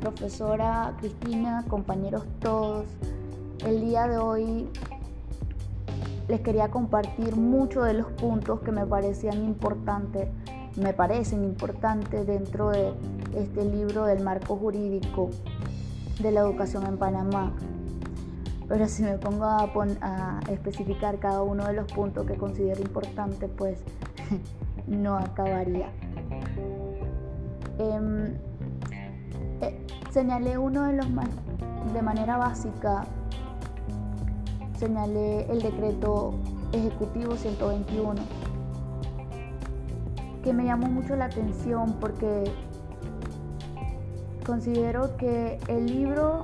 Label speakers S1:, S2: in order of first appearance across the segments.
S1: profesora Cristina, compañeros todos. El día de hoy les quería compartir muchos de los puntos que me parecían importantes, me parecen importantes dentro de este libro del marco jurídico de la educación en Panamá. Pero si me pongo a, especificar cada uno de los puntos que considero importantes, pues no acabaría. Em, señalé uno de los más, de manera básica, señalé el decreto ejecutivo 121, que me llamó mucho la atención porque considero que el libro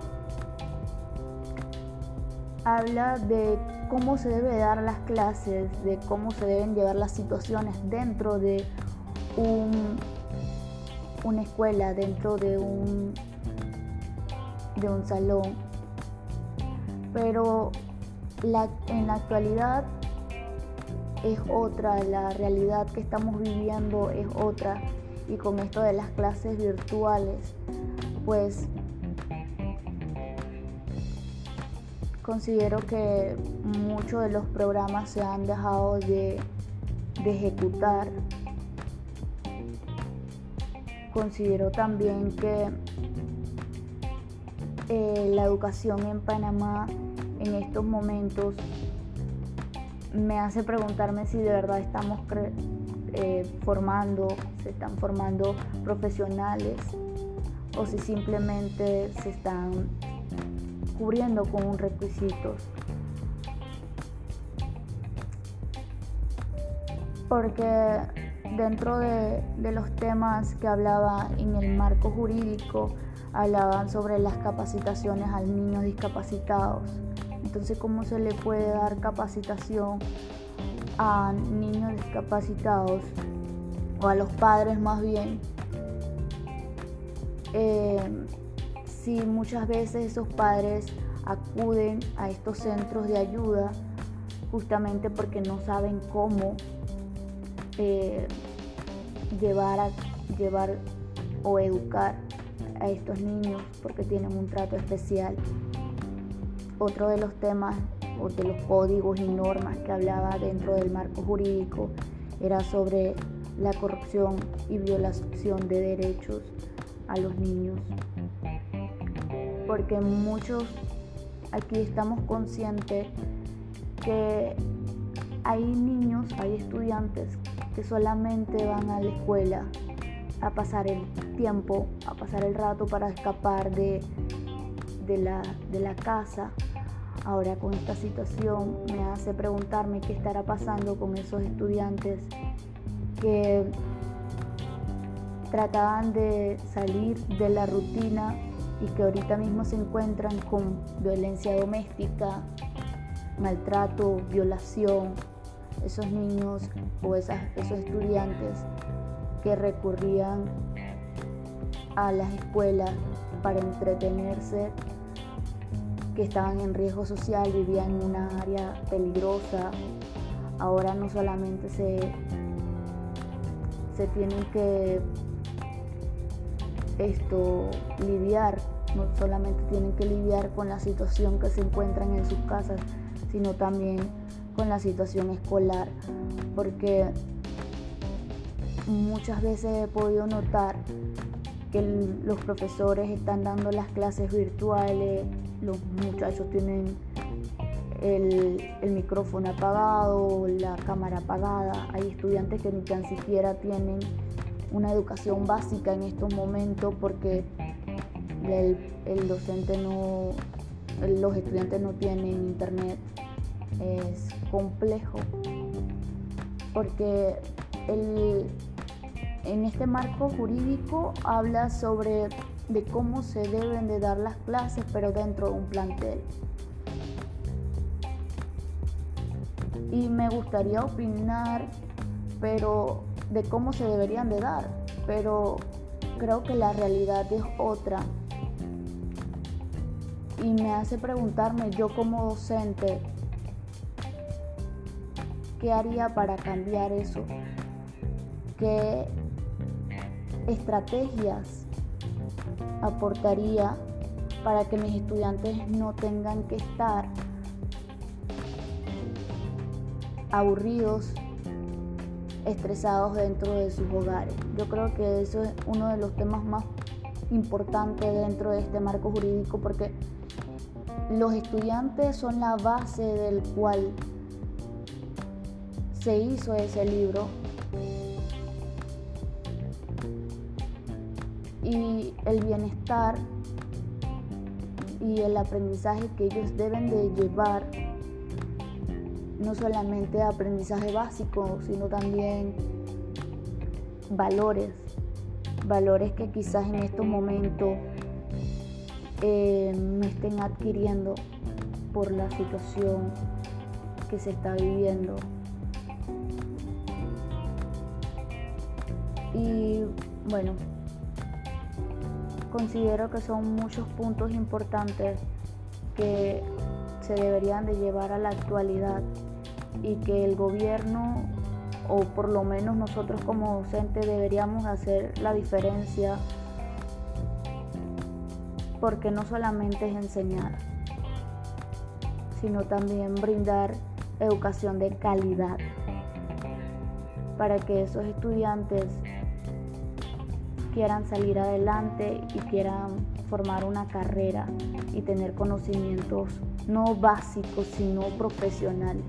S1: habla de cómo se debe dar las clases, de cómo se deben llevar las situaciones dentro de un, una escuela, dentro de un, de un salón. Pero en la actualidad es otra, la realidad que estamos viviendo es otra y con esto de las clases virtuales, pues Considero que muchos de los programas se han dejado de, ejecutar. Considero también que eh, la educación en Panamá en estos momentos me hace preguntarme si de verdad estamos eh, formando, se están formando profesionales o si simplemente se están cubriendo con requisitos. Porque dentro de, los temas que hablaba en el marco jurídico, hablaban sobre las capacitaciones al niños discapacitados. Entonces, ¿cómo se le puede dar capacitación a niños discapacitados o a los padres más bien? Eh, si muchas veces esos padres acuden a estos centros de ayuda justamente porque no saben cómo eh, llevar, llevar o educar a estos niños porque tienen un trato especial. Otro de los temas o de los códigos y normas que hablaba dentro del marco jurídico era sobre la corrupción y violación de derechos a los niños porque muchos aquí estamos conscientes que hay niños, hay estudiantes que solamente van a la escuela a pasar el tiempo, a pasar el rato para escapar de, de, la, de la casa. Ahora con esta situación me hace preguntarme qué estará pasando con esos estudiantes que trataban de salir de la rutina y que ahorita mismo se encuentran con violencia doméstica, maltrato, violación, esos niños o esos estudiantes que recurrían a las escuelas para entretenerse, que estaban en riesgo social, vivían en una área peligrosa. Ahora no solamente se, se tienen que esto lidiar, no solamente tienen que lidiar con la situación que se encuentran en sus casas, sino también con la situación escolar, porque muchas veces he podido notar que los profesores están dando las clases virtuales, los muchachos tienen el, el, micrófono apagado, la cámara apagada, hay estudiantes que ni tan siquiera tienen una educación básica en estos momentos porque el, docente no, los estudiantes no tienen internet. Es complejo porque en este marco jurídico habla sobre de cómo se deben de dar las clases pero dentro de un plantel. Y me gustaría opinar, pero de cómo se deberían de dar, pero creo que la realidad es otra. Y me hace preguntarme yo como docente, ¿qué haría para cambiar eso? ¿Qué estrategias aportaría para que mis estudiantes no tengan que estar aburridos, estresados dentro de sus hogares. Yo creo que eso es uno de los temas más importantes dentro de este marco jurídico porque los estudiantes son la base del cual se hizo ese libro y el bienestar y el aprendizaje que ellos deben de llevar, no solamente aprendizaje básico, sino también valores, valores que quizás en estos momentos eh, me estén adquiriendo por la situación que se está viviendo. Y bueno, considero que son muchos puntos importantes que se deberían de llevar a la actualidad y que el gobierno o por lo menos nosotros como docentes deberíamos hacer la diferencia porque no solamente es enseñar, sino también brindar educación de calidad para que esos estudiantes quieran salir adelante y quieran formar una carrera y tener conocimientos no básicos, sino profesionales.